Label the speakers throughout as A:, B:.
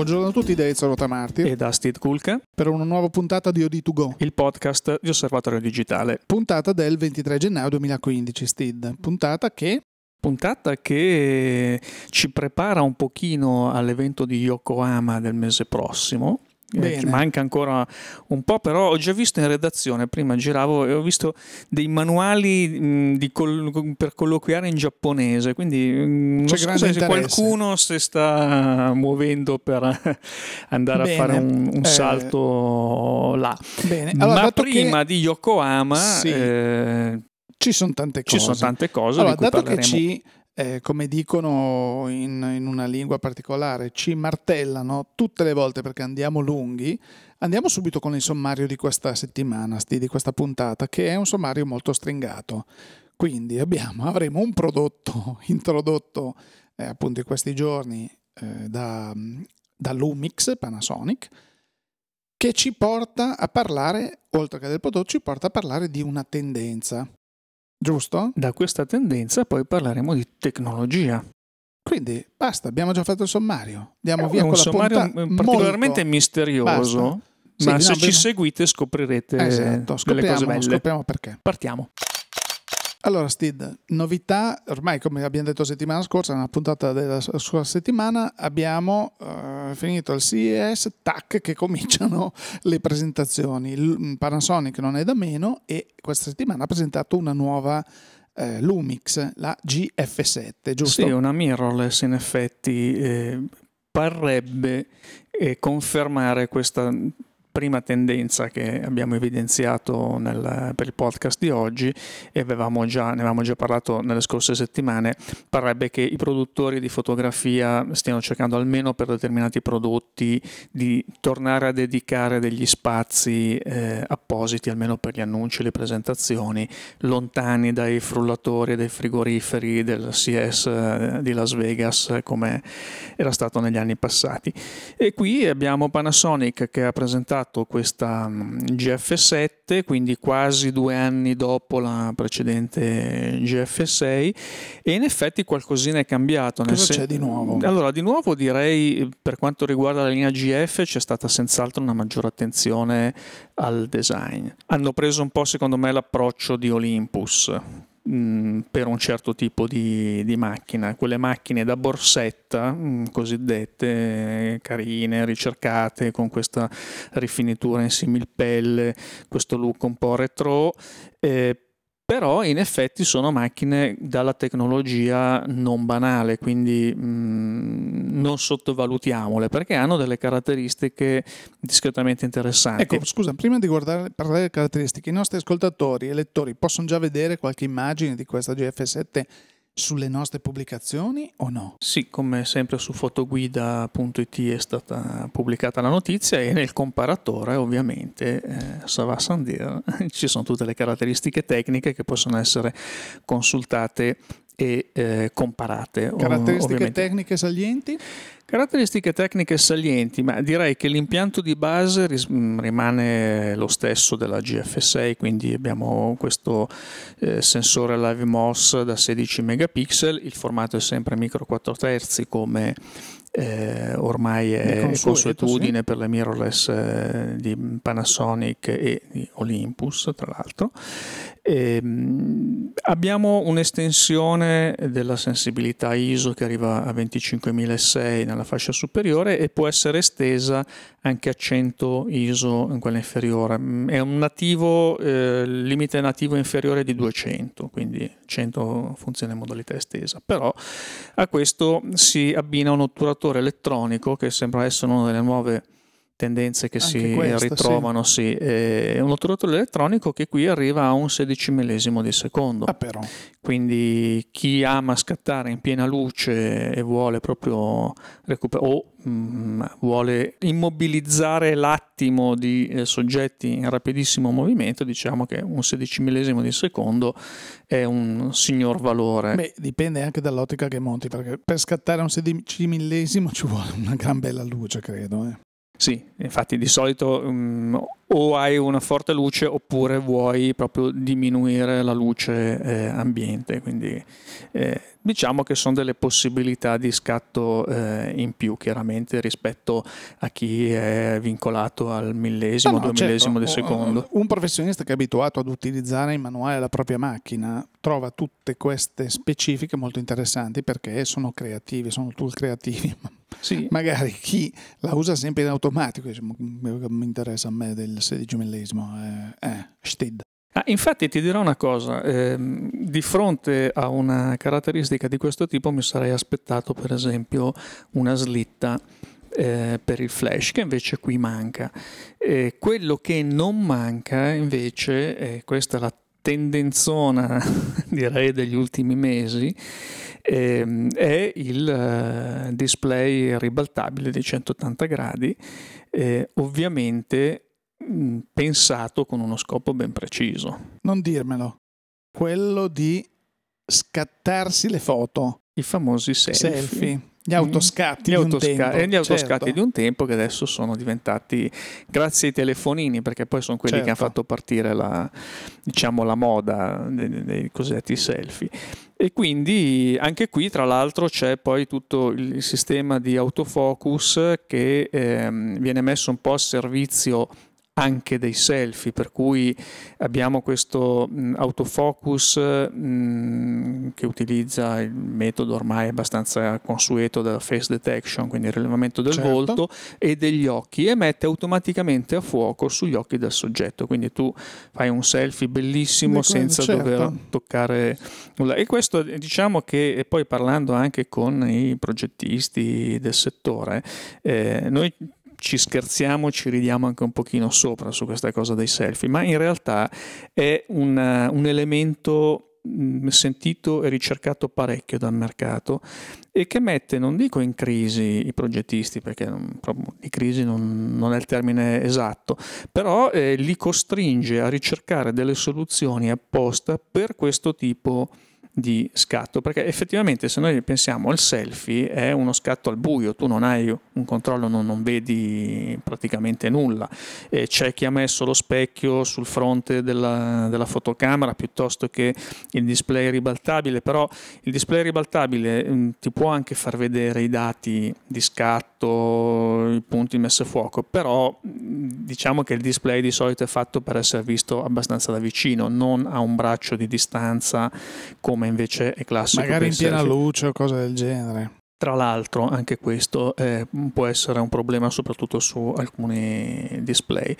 A: Buongiorno a tutti da Ezio Rotamarti
B: e da Steve Kulka
A: per una nuova puntata di OD2Go,
B: il podcast di Osservatorio Digitale.
A: Puntata del 23 gennaio 2015, Steve. Puntata che
B: puntata che ci prepara un pochino all'evento di Yokohama del mese prossimo eh, manca ancora un po', però ho già visto in redazione, prima giravo e ho visto dei manuali mh, coll- per colloquiare in giapponese, quindi mh, non so se qualcuno si sta muovendo per andare Bene. a fare un, un eh, salto là.
A: Bene. Allora,
B: Ma prima
A: che...
B: di Yokohama...
A: Sì. Eh, ci sono tante cose.
B: Ci sono tante cose.
A: Allora, dato
B: parleremo.
A: che ci eh, come dicono in, in, una lingua particolare, ci martellano tutte le volte perché andiamo lunghi, andiamo subito con il sommario di questa settimana, di questa puntata, che è un sommario molto stringato. Quindi abbiamo, avremo un prodotto introdotto eh, appunto in questi giorni eh, da, da Lumix Panasonic, che ci porta a parlare, oltre che del prodotto, ci porta a parlare di una tendenza. Giusto?
B: Da questa tendenza poi parleremo di tecnologia.
A: Quindi basta, abbiamo già fatto il sommario. Andiamo
B: è
A: via
B: un
A: con
B: sommario
A: la
B: particolarmente
A: molto...
B: misterioso. Sì, ma se ci seguite scoprirete
A: esatto,
B: delle cose belle.
A: Scopriamo perché.
B: Partiamo.
A: Allora, Steve, novità, ormai come abbiamo detto settimana scorsa, nella puntata della sua settimana, abbiamo uh, finito il CES, tac, che cominciano le presentazioni. Il Panasonic non è da meno e questa settimana ha presentato una nuova eh, Lumix, la GF7, giusto?
B: Sì, una mirrorless in effetti eh, parrebbe eh, confermare questa prima tendenza che abbiamo evidenziato nel, per il podcast di oggi e avevamo già, ne avevamo già parlato nelle scorse settimane, parrebbe che i produttori di fotografia stiano cercando almeno per determinati prodotti di tornare a dedicare degli spazi eh, appositi, almeno per gli annunci e le presentazioni, lontani dai frullatori e dai frigoriferi del CS eh, di Las Vegas come era stato negli anni passati. E qui abbiamo Panasonic che ha presentato presentato questa mm, GF7, quindi quasi due anni dopo la precedente GF6 e in effetti qualcosina è cambiato.
A: Cosa sen- c'è di nuovo?
B: Allora, di nuovo direi per quanto riguarda la linea GF c'è stata senz'altro una maggiore attenzione al design. Hanno preso un po' secondo me l'approccio di Olympus Mm, per un certo tipo di, di, macchina, quelle macchine da borsetta, mh, mm, cosiddette carine, ricercate, con questa rifinitura in similpelle, questo look un po' retro. Eh, però in effetti sono macchine dalla tecnologia non banale, quindi mh, mm, non sottovalutiamole perché hanno delle caratteristiche discretamente interessanti.
A: Ecco, scusa, prima di guardare, parlare delle caratteristiche, i nostri ascoltatori e lettori possono già vedere qualche immagine di questa GF7 sulle nostre pubblicazioni o no?
B: Sì, come sempre su fotoguida.it è stata pubblicata la notizia e nel comparatore ovviamente eh, Sava Sandir ci sono tutte le caratteristiche tecniche che possono essere consultate e eh, comparate.
A: Caratteristiche
B: ovviamente.
A: tecniche salienti?
B: Caratteristiche tecniche salienti, ma direi che l'impianto di base rimane lo stesso della GF6, quindi abbiamo questo eh, sensore Live MOS da 16 megapixel, il formato è sempre micro 4 terzi come eh, ormai è consuetudine sì. per le mirrorless eh, di Panasonic e di Olympus, tra l'altro. E, ehm, abbiamo un'estensione della sensibilità ISO che arriva a 25006 nella fascia superiore e può essere estesa anche a 100 ISO in quella inferiore. È un nativo, eh, limite nativo inferiore di 200, quindi 100 funziona in modalità estesa. Però a questo si abbina un otturatore elettronico che sembra essere una delle nuove tendenze che Anche si questa, ritrovano, sì. sì. È un otturatore elettronico che qui arriva a un 16 millesimo di secondo.
A: Ah, però.
B: Quindi chi ama scattare in piena luce e vuole proprio recuperare o mh, mm, vuole immobilizzare l'attimo di eh, soggetti in rapidissimo movimento, diciamo che un 16 millesimo di secondo è un signor valore.
A: Beh, dipende anche dall'ottica che monti, perché per scattare un 16 millesimo ci vuole una gran bella luce, credo. Eh.
B: Sì, infatti di solito um, o hai una forte luce oppure vuoi proprio diminuire la luce eh, ambiente, quindi eh, diciamo che sono delle possibilità di scatto eh, in più chiaramente rispetto a chi è vincolato al millesimo, no, no, duemillesimo certo. di secondo.
A: Un professionista che è abituato ad utilizzare in manuale la propria macchina trova tutte queste specifiche molto interessanti perché sono creativi, sono tool creativi. Sì. Magari chi la usa sempre in automatico dice, mi interessa a me del 16 millesimo, eh, eh, stid.
B: Ah, infatti ti dirò una cosa, eh, di fronte a una caratteristica di questo tipo mi sarei aspettato per esempio una slitta eh, per il flash che invece qui manca. Eh, quello che non manca invece, questa è la tendenzona direi degli ultimi mesi, ehm, è il uh, display ribaltabile di 180 gradi, eh, ovviamente pensato con uno scopo ben preciso.
A: Non dirmelo. Quello di scattarsi le foto.
B: I famosi selfie. selfie.
A: Gli autoscatti, mm. gli, autosca-
B: e gli autoscatti certo. di un tempo che adesso sono diventati, grazie ai telefonini, perché poi sono quelli certo. che hanno fatto partire la, diciamo, la moda dei, dei cosiddetti selfie. E quindi anche qui, tra l'altro, c'è poi tutto il sistema di autofocus che ehm, viene messo un po' a servizio anche dei selfie, per cui abbiamo questo mh, autofocus mh, che utilizza il metodo ormai abbastanza consueto della face detection, quindi il rilevamento del certo. volto e degli occhi e mette automaticamente a fuoco sugli occhi del soggetto, quindi tu fai un selfie bellissimo senza certo. dover toccare nulla. E questo diciamo che poi parlando anche con i progettisti del settore, eh, noi ci scherziamo, ci ridiamo anche un pochino sopra su questa cosa dei selfie, ma in realtà è un, un elemento mm, sentito e ricercato parecchio dal mercato e che mette, non dico in crisi i progettisti, perché di crisi non, non, è il termine esatto, però eh, li costringe a ricercare delle soluzioni apposta per questo tipo di di scatto, perché effettivamente se noi pensiamo al selfie è uno scatto al buio, tu non hai un controllo, non, non vedi praticamente nulla, e c'è chi ha messo lo specchio sul fronte della, della, fotocamera piuttosto che il display ribaltabile, però il display ribaltabile mh, mm, ti può anche far vedere i dati di scatto, i punti messi a fuoco, però mm, diciamo che il display di solito è fatto per essere visto abbastanza da vicino, non a un braccio di distanza come invece è classico.
A: Magari in piena luce o cose del genere.
B: Tra l'altro anche questo eh, può essere un problema soprattutto su alcuni display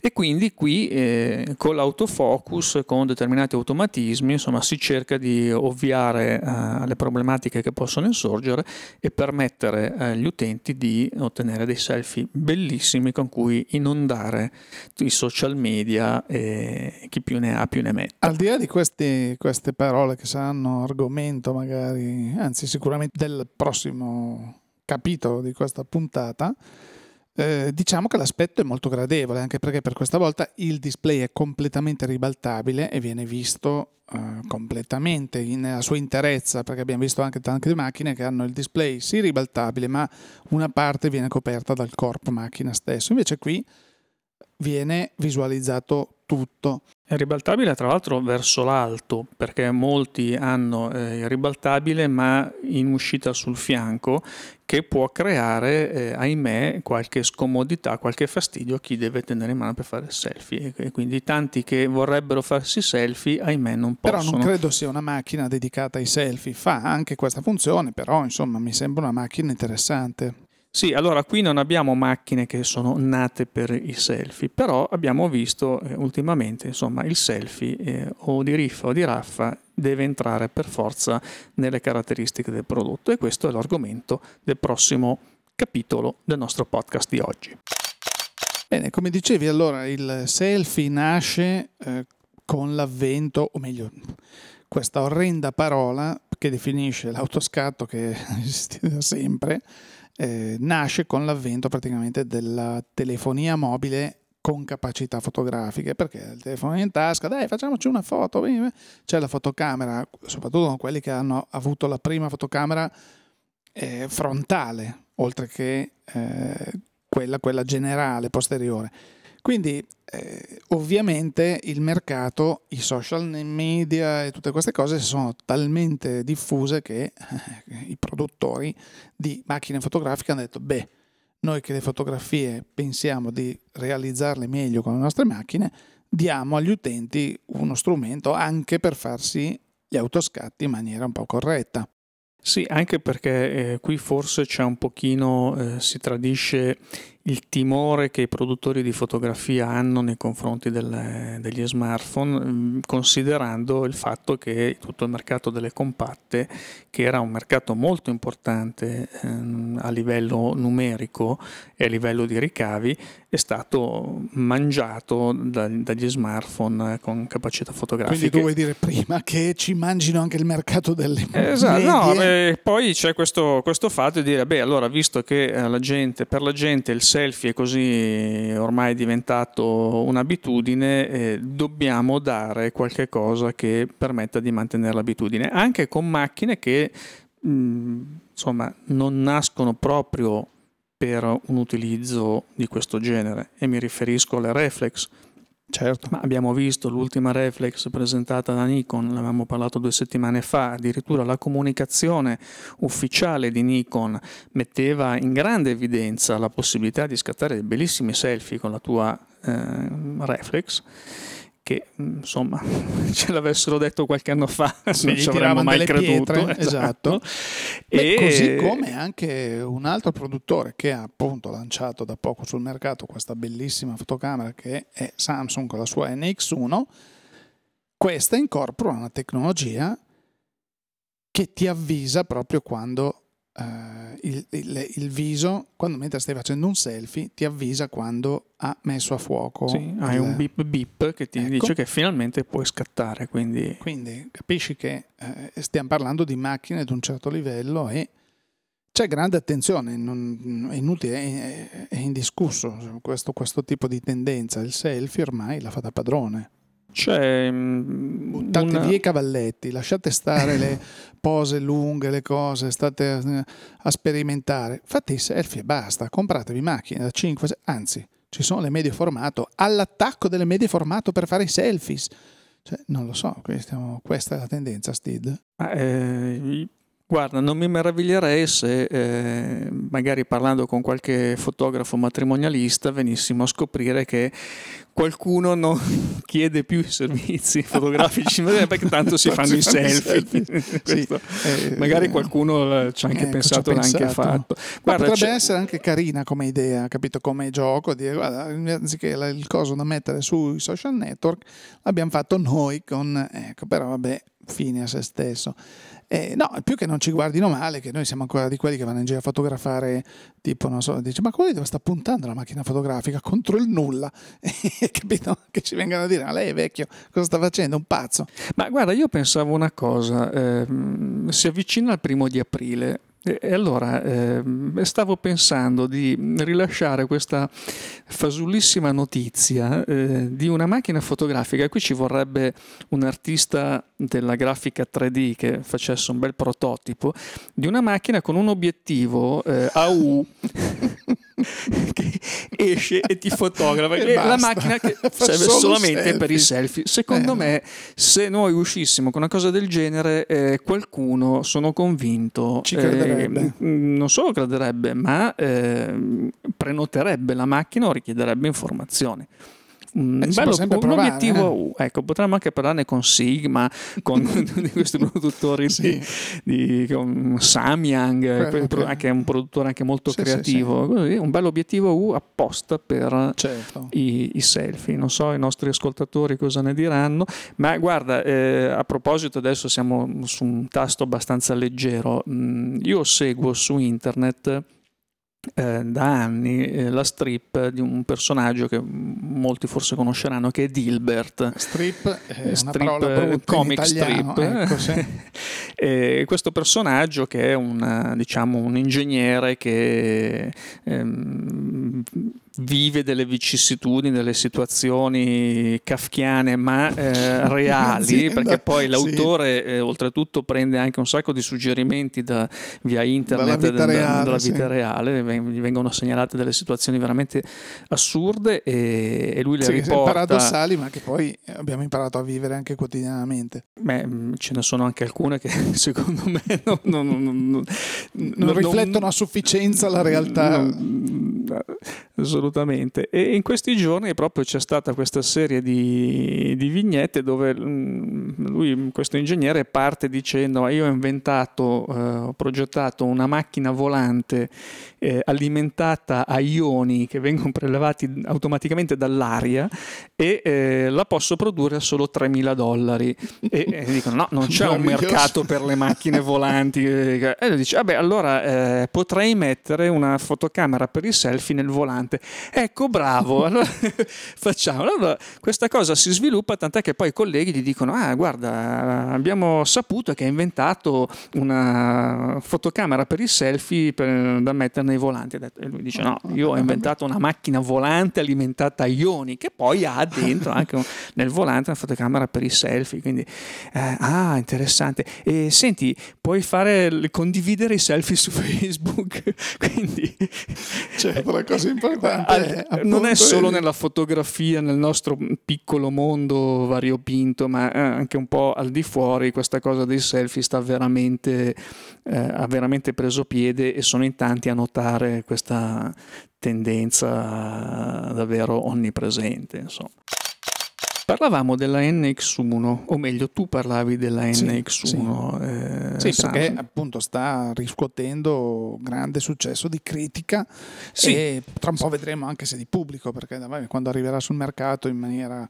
B: e quindi qui eh, con l'autofocus, con determinati automatismi, insomma, si cerca di ovviare eh, alle problematiche che possono insorgere e permettere agli utenti di ottenere dei selfie bellissimi con cui inondare i social media e chi più ne ha più ne mette.
A: Al di là di questi, queste parole che saranno argomento magari, anzi sicuramente del prossimo capitolo di questa puntata, eh, diciamo che l'aspetto è molto gradevole, anche perché per questa volta il display è completamente ribaltabile e viene visto eh, completamente nella sua interezza, perché abbiamo visto anche tante macchine che hanno il display sì ribaltabile, ma una parte viene coperta dal corpo macchina stesso. Invece qui viene visualizzato tutto.
B: È ribaltabile tra l'altro verso l'alto perché molti hanno eh, il ribaltabile ma in uscita sul fianco che può creare, eh, ahimè, qualche scomodità, qualche fastidio a chi deve tenere in mano per fare selfie. E quindi tanti che vorrebbero farsi selfie, ahimè, non possono.
A: Però non credo sia una macchina dedicata ai selfie, fa anche questa funzione, però insomma mi sembra una macchina interessante.
B: Sì, allora qui non abbiamo macchine che sono nate per i selfie, però abbiamo visto eh, ultimamente, insomma, il selfie eh, o di riffa o di raffa deve entrare per forza nelle caratteristiche del prodotto e questo è l'argomento del prossimo capitolo del nostro podcast di oggi.
A: Bene, come dicevi allora, il selfie nasce eh, con l'avvento, o meglio, questa orrenda parola che definisce l'autoscatto che esiste da sempre, eh, nasce con l'avvento praticamente della telefonia mobile con capacità fotografiche perché il telefono in tasca dai facciamoci una foto c'è la fotocamera soprattutto quelli che hanno avuto la prima fotocamera eh, frontale oltre che eh, quella, quella generale, posteriore. Quindi eh, ovviamente il mercato, i social media e tutte queste cose sono talmente diffuse che eh, i produttori di macchine fotografiche hanno detto beh, noi che le fotografie pensiamo di realizzarle meglio con le nostre macchine, diamo agli utenti uno strumento anche per farsi gli autoscatti in maniera un po' corretta.
B: Sì, anche perché eh, qui forse c'è un pochino, eh, si tradisce il timore che i produttori di fotografia hanno nei confronti delle, degli smartphone, mm, considerando il fatto che tutto il mercato delle compatte, che era un mercato molto importante ehm, a livello numerico e a livello di ricavi, è stato mangiato da, dagli smartphone con capacità fotografica.
A: Quindi tu vuoi dire prima che ci mangino anche il mercato delle
B: esatto, no, eh, poi c'è questo, questo, fatto di dire, beh, allora visto che eh, la gente, per la gente il selfie è così ormai diventato un'abitudine, eh, dobbiamo dare qualche cosa che permetta di mantenere l'abitudine, anche con macchine che mh, insomma non nascono proprio per un utilizzo di questo genere e mi riferisco alle reflex.
A: Certo.
B: Ma abbiamo visto l'ultima reflex presentata da Nikon, l'avevamo parlato due settimane fa, addirittura la comunicazione ufficiale di Nikon metteva in grande evidenza la possibilità di scattare bellissimi selfie con la tua eh, reflex che insomma ce l'avessero detto qualche anno fa
A: non ci avremmo mai creduto pietre, esatto, esatto. e così come anche un altro produttore che ha appunto lanciato da poco sul mercato questa bellissima fotocamera che è Samsung con la sua NX1 questa incorpora una tecnologia che ti avvisa proprio quando Uh, il, il, il, viso, quando mentre stai facendo un selfie, ti avvisa quando ha messo a fuoco.
B: Sì, hai un beep beep che ti ecco. dice che finalmente puoi scattare. Quindi,
A: quindi capisci che uh, stiamo parlando di macchine di un certo livello e c'è grande attenzione, non, è inutile, è, è indiscusso questo, questo tipo di tendenza. Il selfie ormai la fa da padrone.
B: C'è
A: mm, buttate una... via i cavalletti, lasciate stare le pose lunghe, le cose, state a, a sperimentare. Fate i selfie e basta, compratevi macchine da 5, anzi, ci sono le medie formato, all'attacco delle medie formato per fare i selfies. Cioè, non lo so, stiamo, questa è la tendenza, Steve.
B: Ah, eh, Guarda, non mi meraviglierei se eh, magari parlando con qualche fotografo matrimonialista venissimo a scoprire che qualcuno non chiede più i servizi fotografici perché tanto si fanno i selfie. sì, eh, magari qualcuno ci ha anche ecco, pensato, l'ha anche fatto.
A: Guarda, potrebbe c'è... essere anche carina come idea, capito? Come gioco, dire guarda, anziché il coso da mettere sui social network, l'abbiamo fatto noi con, ecco, però vabbè, fine a se stesso. Eh, no, più che non ci guardino male, che noi siamo ancora di quelli che vanno in giro a fotografare, tipo, non so, dice, ma quelli dove sta puntando la macchina fotografica? Contro il nulla. Capito? Che ci vengano a dire, ma lei è vecchio, cosa sta facendo? Un pazzo.
B: Ma guarda, io pensavo una cosa, eh, si avvicina il primo di aprile, e allora eh, stavo pensando di rilasciare questa fasullissima notizia eh, di una macchina fotografica. Qui ci vorrebbe un artista della grafica 3D che facesse un bel prototipo di una macchina con un obiettivo eh, AU che esce e ti fotografa. E la macchina che serve solamente selfie. per i selfie. Secondo eh, me, se noi uscissimo con una cosa del genere, eh, qualcuno, sono convinto,
A: ci crederebbe.
B: Eh, non solo crederebbe, ma eh, prenoterebbe la macchina o richiederebbe informazioni.
A: Mm, eh, bello, un provare,
B: obiettivo, eh? ecco, potremmo anche parlarne con Sigma, con questi produttori sì. di, di con Samyang, che è un produttore anche molto sì, creativo. Sì, un bello obiettivo U apposta per certo. i, i, selfie. Non so i nostri ascoltatori cosa ne diranno, ma guarda, eh, a proposito, adesso siamo su un tasto abbastanza leggero. Mm, io seguo su internet eh, da anni eh, la strip di un personaggio che molti forse conosceranno che è Dilbert
A: strip è strip, una parola comic italiano, strip ecco,
B: sì. questo personaggio che è un, diciamo, un ingegnere che ehm, vive delle vicissitudini, delle situazioni kafkiane ma eh, reali, perché poi l'autore sì. eh, oltretutto prende anche un sacco di suggerimenti da, via internet
A: dalla vita, da, reale,
B: dalla vita sì. reale, gli vengono segnalate delle situazioni veramente assurde e, e lui le
A: sì,
B: riporta.
A: paradossali ma che poi abbiamo imparato a vivere anche quotidianamente.
B: Beh, mm, ce ne sono anche alcune che secondo me non, non, non,
A: non riflettono a sufficienza la realtà.
B: Assolutamente. E in questi giorni proprio c'è stata questa serie di, di vignette dove mm, lui, questo ingegnere, parte dicendo: Io ho inventato, eh, ho progettato una macchina volante eh, alimentata a ioni che vengono prelevati automaticamente dall'aria e eh, la posso produrre a solo 3.000 dollari. E, e dicono: No, non c'è un mercato per le macchine volanti. E lui dice: Vabbè, allora eh, potrei mettere una fotocamera per i selfie nel volante. Ecco, bravo. Allora, facciamo. Allora, questa cosa si sviluppa, tant'è che poi i colleghi gli dicono: Ah, guarda, abbiamo saputo che hai inventato una fotocamera per i selfie per, da mettere nei volanti. E lui dice: No, io ho inventato una macchina volante alimentata a ioni che poi ha dentro anche un, nel volante una fotocamera per i selfie. Quindi, eh, ah, interessante. E senti, puoi fare condividere i selfie su Facebook. quindi,
A: certo, la cosa importante
B: è, non è solo nella fotografia, nel nostro piccolo mondo variopinto, ma anche un po' al di fuori. Questa cosa dei selfie sta veramente, eh, ha veramente preso piede e sono in tanti a notare questa tendenza davvero onnipresente. Insomma. Parlavamo della NX1, o meglio tu parlavi della NX1.
A: Sì, eh, sì perché appunto sta riscuotendo grande successo di critica sì. e tra un po' vedremo anche se di pubblico, perché quando arriverà sul mercato in maniera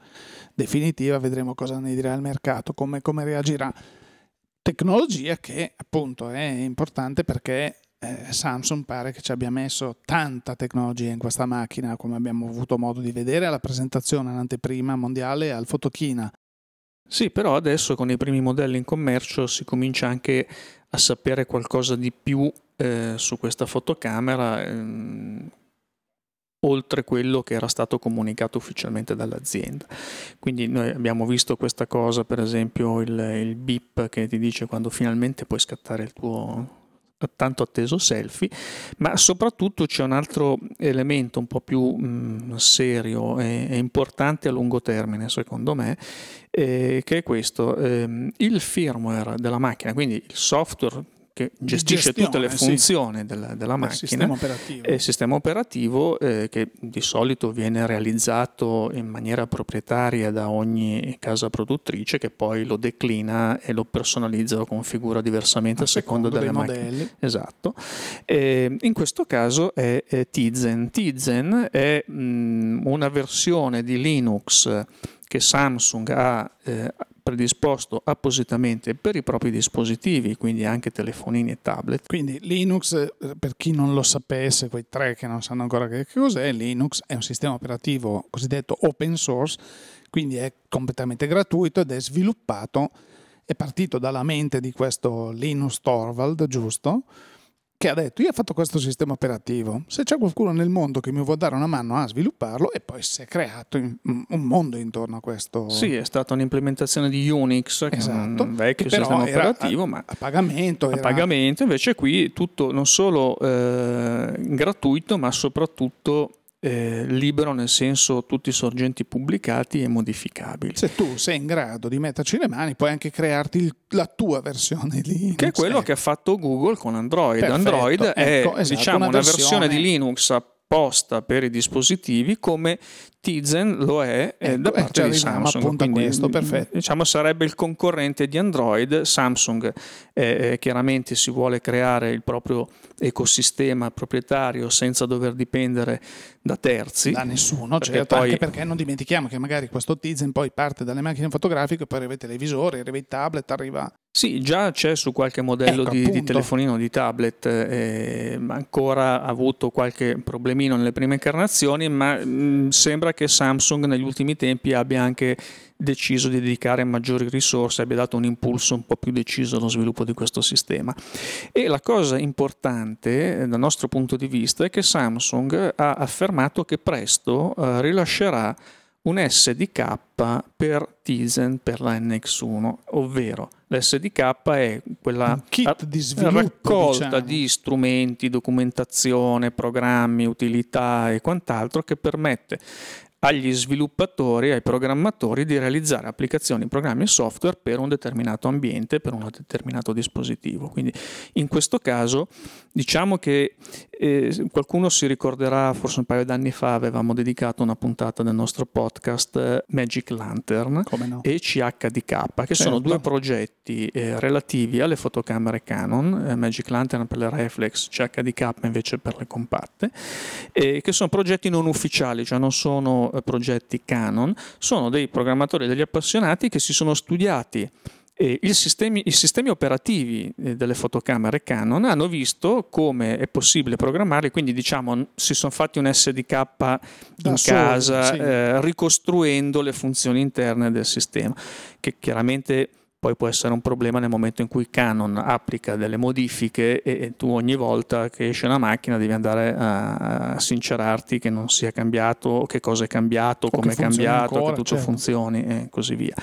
A: definitiva vedremo cosa ne dirà il mercato, come, come reagirà. Tecnologia che appunto è importante perché eh, Samsung pare che ci abbia messo tanta tecnologia in questa macchina, come abbiamo avuto modo di vedere alla presentazione, all'anteprima mondiale al Fotochina.
B: Sì, però adesso con i primi modelli in commercio si comincia anche a sapere qualcosa di più eh, su questa fotocamera, ehm, oltre quello che era stato comunicato ufficialmente dall'azienda. Quindi noi abbiamo visto questa cosa, per esempio il, il BIP che ti dice quando finalmente puoi scattare il tuo tanto atteso selfie, ma soprattutto c'è un altro elemento un po' più mh, serio e, e, importante a lungo termine, secondo me, eh, che è questo, eh, il firmware della macchina, quindi il software che gestisce Gestione, tutte le funzioni sì. della, della macchina,
A: sistema operativo,
B: il sistema operativo eh, che di solito viene realizzato in maniera proprietaria da ogni casa produttrice che poi lo declina e lo personalizza o configura diversamente a, a seconda delle macchine. Modelli. Esatto. E in questo caso è, è Tizen. Tizen è mh, una versione di Linux che Samsung ha eh, predisposto appositamente per i propri dispositivi, quindi anche telefonini e tablet.
A: Quindi Linux, eh, per chi non lo sapesse, quei tre che non sanno ancora che cos'è, Linux è un sistema operativo cosiddetto open source, quindi è completamente gratuito ed è sviluppato, è partito dalla mente di questo Linus Torvald, giusto? Che ha detto io ho fatto questo sistema operativo, se c'è qualcuno nel mondo che mi vuole dare una mano a svilupparlo e poi si è creato un mondo intorno a questo.
B: Sì, è stata un'implementazione di Unix, esatto, un vecchio sistema operativo,
A: a,
B: ma
A: a pagamento.
B: A era... pagamento, invece qui tutto non solo eh, gratuito ma soprattutto eh, libero nel senso tutti i sorgenti pubblicati e modificabili.
A: Se tu sei in grado di metterci le mani, puoi anche crearti il, la tua versione di Linux.
B: Che è quello che ha fatto Google con Android. Perfetto, Android è ecco, esatto, diciamo, una, versione... versione di Linux apposta per i dispositivi come Tizen lo è ecco, da parte di Samsung.
A: Quindi, questo, perfetto.
B: Diciamo sarebbe il concorrente di Android. Samsung eh, eh, chiaramente si vuole creare il proprio ecosistema proprietario senza dover dipendere da terzi.
A: Da nessuno, certo, poi... anche perché non dimentichiamo che magari questo Tizen poi parte dalle macchine fotografiche, poi arriva i televisori, arriva i tablet, arriva...
B: Sì, già c'è su qualche modello ecco, di, di, telefonino di tablet, eh, ancora ha avuto qualche problemino nelle prime incarnazioni, ma mh, mm, sembra sembra che Samsung negli ultimi tempi abbia anche deciso di dedicare maggiori risorse, abbia dato un impulso un po' più deciso allo sviluppo di questo sistema. E la cosa importante dal nostro punto di vista è che Samsung ha affermato che presto eh, rilascerà un SDK per Tizen per la NX1, ovvero l'SDK è quella
A: di sviluppo,
B: raccolta
A: diciamo.
B: di strumenti, documentazione, programmi, utilità e quant'altro che permette agli sviluppatori, ai programmatori di realizzare applicazioni, programmi e software per un determinato ambiente, per un determinato dispositivo. Quindi in questo caso diciamo che eh, qualcuno si ricorderà, forse un paio d'anni fa avevamo dedicato una puntata del nostro podcast eh, Magic Lantern
A: no?
B: e CHDK, che certo. sono due progetti eh, relativi alle fotocamere Canon, eh, Magic Lantern per le reflex, CHDK invece per le compatte, che sono progetti non ufficiali, cioè non sono eh, progetti Canon, sono dei programmatori, degli appassionati che si sono studiati i, sistemi, i, sistemi, operativi eh, delle fotocamere Canon hanno visto come è possibile programmarli, quindi diciamo si sono fatti un SDK in da casa sì. eh, ricostruendo le funzioni interne del sistema, che chiaramente poi può essere un problema nel momento in cui Canon applica delle modifiche e, tu ogni volta che esce una macchina devi andare a, a sincerarti che non sia cambiato, che cosa è cambiato, come è cambiato, ancora, che tutto certo. funzioni e così via.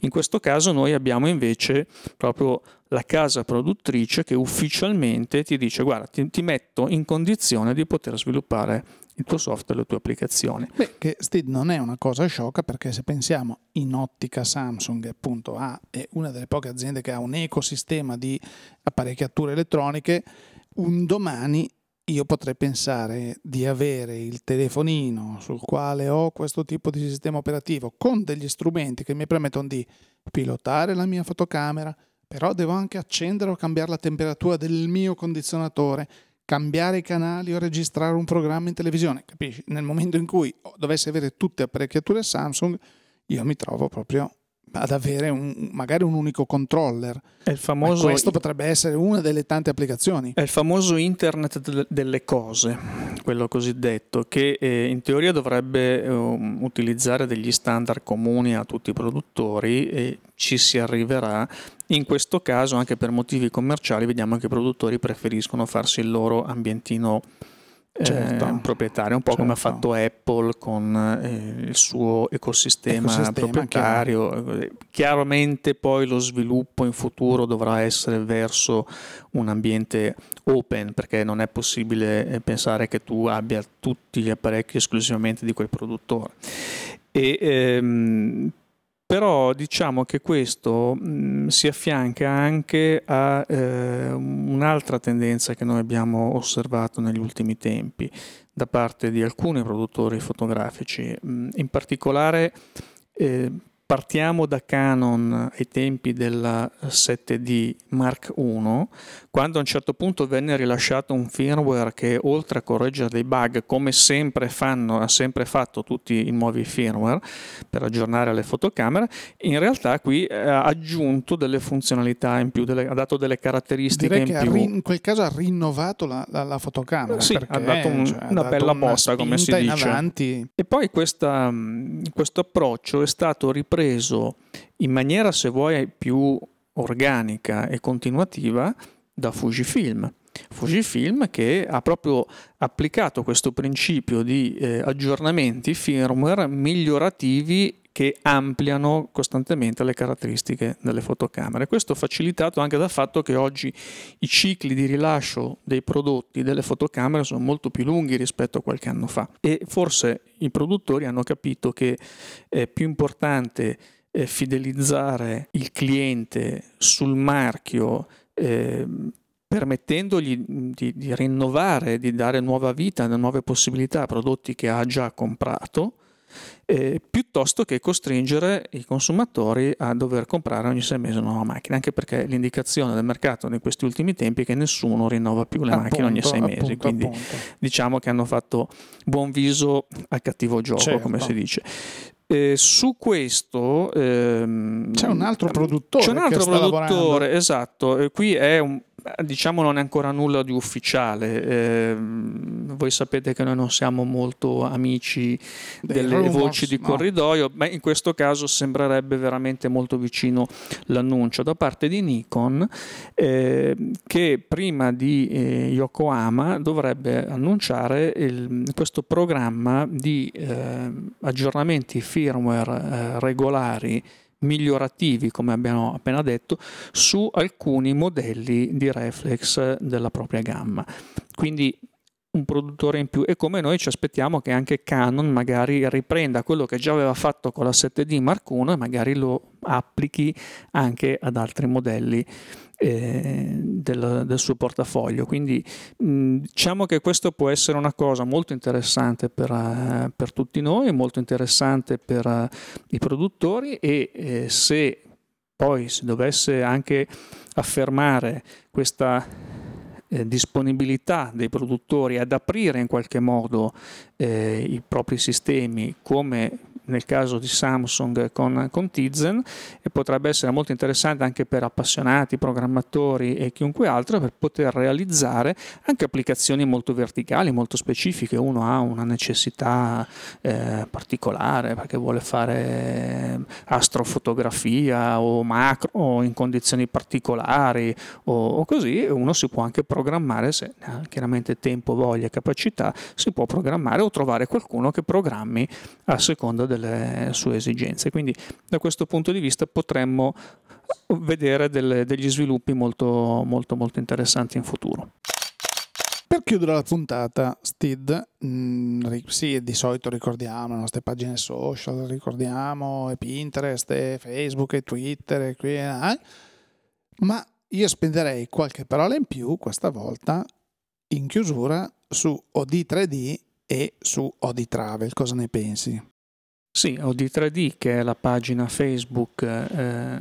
B: In questo caso noi abbiamo invece proprio la casa produttrice che ufficialmente ti dice guarda ti, ti metto in condizione di poter sviluppare il tuo software, le tue applicazioni.
A: Beh, che Steed non è una cosa sciocca perché se pensiamo in ottica Samsung appunto ha, è una delle poche aziende che ha un ecosistema di apparecchiature elettroniche, un domani io potrei pensare di avere il telefonino sul quale ho questo tipo di sistema operativo con degli strumenti che mi permettono di pilotare la mia fotocamera, però devo anche accendere o cambiare la temperatura del mio condizionatore, cambiare i canali o registrare un programma in televisione, capisci? Nel momento in cui dovessi avere tutte apparecchiature Samsung, io mi trovo proprio ad avere un, magari un unico controller.
B: Famoso,
A: questo potrebbe essere una delle tante applicazioni.
B: È il famoso internet delle cose, quello cosiddetto, che eh, in teoria dovrebbe eh, utilizzare degli standard comuni a tutti i produttori e ci si arriverà. In questo caso, anche per motivi commerciali, vediamo che i produttori preferiscono farsi il loro ambientino certo. eh, proprietario, un po' certo. come ha certo. fatto Apple con eh, il suo ecosistema, ecosistema proprietario. Chiaro. Chiaramente poi lo sviluppo in futuro dovrà essere verso un ambiente open perché non è possibile eh, pensare che tu abbia tutti gli apparecchi esclusivamente di quel produttore. E, ehm, però diciamo che questo mh, si affianca anche a eh, un'altra tendenza che noi abbiamo osservato negli ultimi tempi da parte di alcuni produttori fotografici, mh, in particolare eh, partiamo da Canon ai tempi della 7D Mark I, quando a un certo punto venne rilasciato un firmware che oltre a correggere dei bug, come sempre fanno, ha sempre fatto tutti i nuovi firmware per aggiornare le fotocamere, in realtà qui ha aggiunto delle funzionalità in più, delle, ha dato delle caratteristiche
A: Direi
B: in più.
A: in quel caso ha rinnovato la, la, la fotocamera.
B: Sì, ha dato un, cioè, una bella mossa, come si dice. E poi questa, questo approccio è stato ripreso preso in maniera, se vuoi, più organica e continuativa da Fujifilm. Fujifilm che ha proprio applicato questo principio di eh, aggiornamenti firmware migliorativi che ampliano costantemente le caratteristiche delle fotocamere. Questo facilitato anche dal fatto che oggi i cicli di rilascio dei prodotti delle fotocamere sono molto più lunghi rispetto a qualche anno fa e forse i produttori hanno capito che è più importante eh, fidelizzare il cliente sul marchio eh, permettendogli di, di rinnovare, di dare nuova vita, nuove possibilità a prodotti che ha già comprato eh, piuttosto che costringere i consumatori a dover comprare ogni sei mesi una nuova macchina, anche perché l'indicazione del mercato in questi ultimi tempi è che nessuno rinnova più le appunto, macchine ogni sei appunto, mesi, quindi appunto. diciamo che hanno fatto buon viso al cattivo gioco, certo. come si dice. Eh, su questo ehm,
A: c'è un altro produttore.
B: C'è un altro produttore, esatto. Eh, qui è un, diciamo non è ancora nulla di ufficiale. Eh, voi sapete che noi non siamo molto amici delle rumors, voci di corridoio, ma in questo caso sembrerebbe veramente molto vicino l'annuncio da parte di Nikon eh, che prima di eh, Yokohama dovrebbe annunciare il, questo programma di eh, aggiornamenti firmware eh, regolari migliorativi, come abbiamo appena detto, su alcuni modelli di reflex della propria gamma. Quindi un produttore in più e come noi ci aspettiamo che anche Canon magari riprenda quello che già aveva fatto con la 7D Mark I e magari lo applichi anche ad altri modelli eh, del, del, suo portafoglio. Quindi mh, diciamo che questo può essere una cosa molto interessante per, uh, per tutti noi, molto interessante per uh, i produttori e eh, se poi si dovesse anche affermare questa eh, disponibilità dei produttori ad aprire in qualche modo eh, i propri sistemi come nel caso di Samsung con, con Tizen e potrebbe essere molto interessante anche per appassionati, programmatori e chiunque altro per poter realizzare anche applicazioni molto verticali, molto specifiche. Uno ha una necessità eh, particolare perché vuole fare astrofotografia o macro in condizioni particolari o, o così, uno si può anche programmare se ha chiaramente tempo, voglia capacità, si può programmare o trovare qualcuno che programmi a seconda del delle sue esigenze. Quindi da questo punto di vista potremmo vedere delle, degli sviluppi molto, molto, molto interessanti in futuro.
A: Per chiudere la puntata, Steed, mh, mm, sì, di solito ricordiamo le nostre pagine social, ricordiamo e Pinterest, e Facebook, e Twitter, e qui, eh, ma io spenderei qualche parola in più questa volta in chiusura su OD3D e su OD Travel. Cosa ne pensi?
B: Sì, OD3D che è la pagina Facebook eh,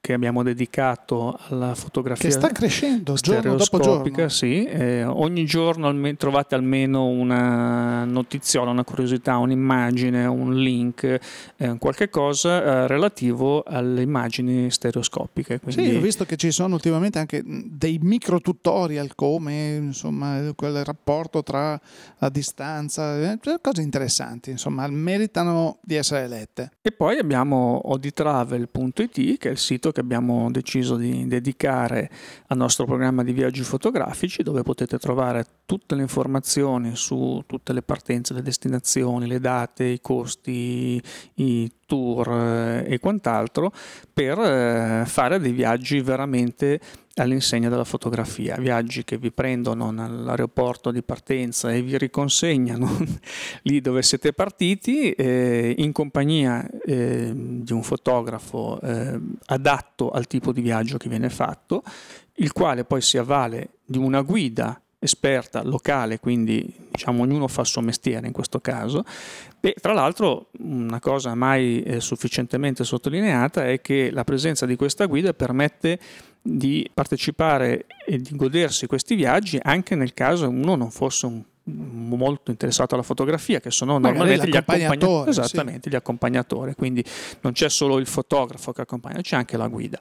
B: che abbiamo dedicato alla fotografia
A: che sta crescendo giorno dopo giorno.
B: Sì, eh, ogni giorno alme- trovate almeno una notiziola, una curiosità, un'immagine, un link, eh, qualche cosa eh, relativo alle immagini stereoscopiche.
A: Quindi... Sì, ho visto che ci sono ultimamente anche dei micro tutorial come insomma, quel rapporto tra la distanza, eh, cioè cose interessanti, insomma, meritano di essere lette.
B: E poi abbiamo oditravel.it che è il sito che abbiamo deciso di dedicare al nostro programma di viaggi fotografici dove potete trovare tutte le informazioni su tutte le partenze, le destinazioni, le date, i costi, i tour eh, e quant'altro per eh, fare dei viaggi veramente all'insegna della fotografia, viaggi che vi prendono nell'aeroporto di partenza e vi riconsegnano lì dove siete partiti eh, in compagnia eh, di un fotografo eh, adatto al tipo di viaggio che viene fatto, il quale poi si avvale di una guida esperta locale, quindi diciamo ognuno fa il suo mestiere in questo caso. E tra l'altro una cosa mai eh, sufficientemente sottolineata è che la presenza di questa guida permette di partecipare e di godersi questi viaggi anche nel caso uno non fosse un molto interessato alla fotografia, che sono normalmente gli accompagnatori, esattamente, sì. gli accompagnatori, quindi non c'è solo il fotografo che accompagna, c'è anche la guida.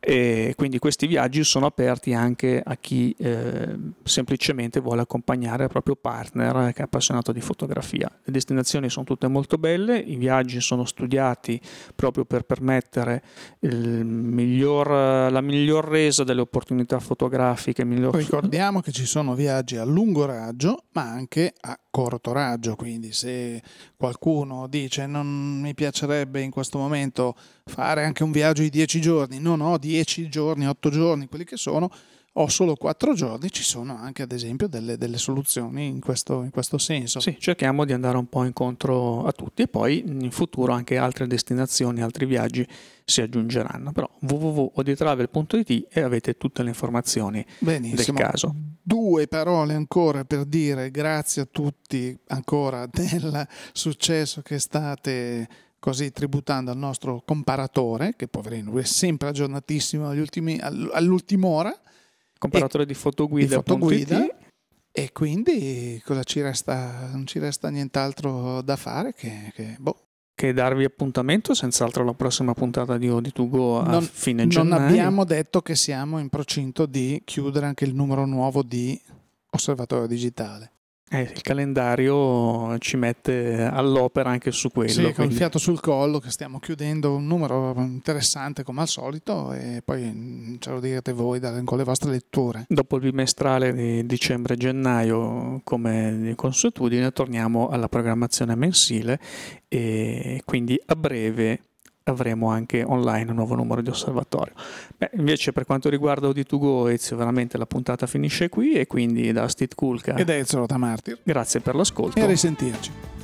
B: E quindi questi viaggi sono aperti anche a chi eh, semplicemente vuole accompagnare il proprio partner che è appassionato di fotografia. Le destinazioni sono tutte molto belle, i viaggi sono studiati proprio per permettere miglior, la miglior resa delle opportunità fotografiche. Miglior...
A: Ricordiamo che ci sono viaggi a lungo raggio, ma anche a corto raggio, quindi se qualcuno dice non mi piacerebbe in questo momento fare anche un viaggio di 10 giorni, non ho 10 giorni, 8 giorni, quelli che sono, ho solo 4 giorni, ci sono anche ad esempio delle, delle soluzioni in questo, in questo, senso.
B: Sì, cerchiamo di andare un po' incontro a tutti e poi in futuro anche altre destinazioni, altri viaggi si aggiungeranno, però www.oditravel.it e avete tutte le informazioni Benissimo. del caso.
A: Due parole ancora per dire grazie a tutti ancora del successo che state così tributando al nostro comparatore, che poverino è sempre aggiornatissimo ultimi, all'ultima ora.
B: Comparatore e, di fotoguida. Di fotoguida
A: e quindi cosa ci resta? Non ci resta nient'altro da fare che, che boh,
B: che darvi appuntamento senz'altro alla prossima puntata di Odi2Go a
A: Non-
B: fine
A: Non
B: gennaio.
A: abbiamo detto che siamo in procinto di chiudere anche il numero nuovo di Osservatorio Digitale.
B: Eh, il calendario ci mette all'opera anche su quello.
A: Sì, con il fiato sul collo che stiamo chiudendo un numero interessante come al solito e poi mm, ce lo direte voi con le vostre letture.
B: Dopo il bimestrale di dicembre-gennaio, come di consuetudine, torniamo alla programmazione mensile e quindi a breve avremo anche online un nuovo numero di osservatorio. Beh, invece per quanto riguarda Odi2Go, Ezio, veramente la puntata finisce qui e quindi da Steve Kulka,
A: Ed Ezio Rotamartir.
B: grazie per l'ascolto.
A: E a risentirci.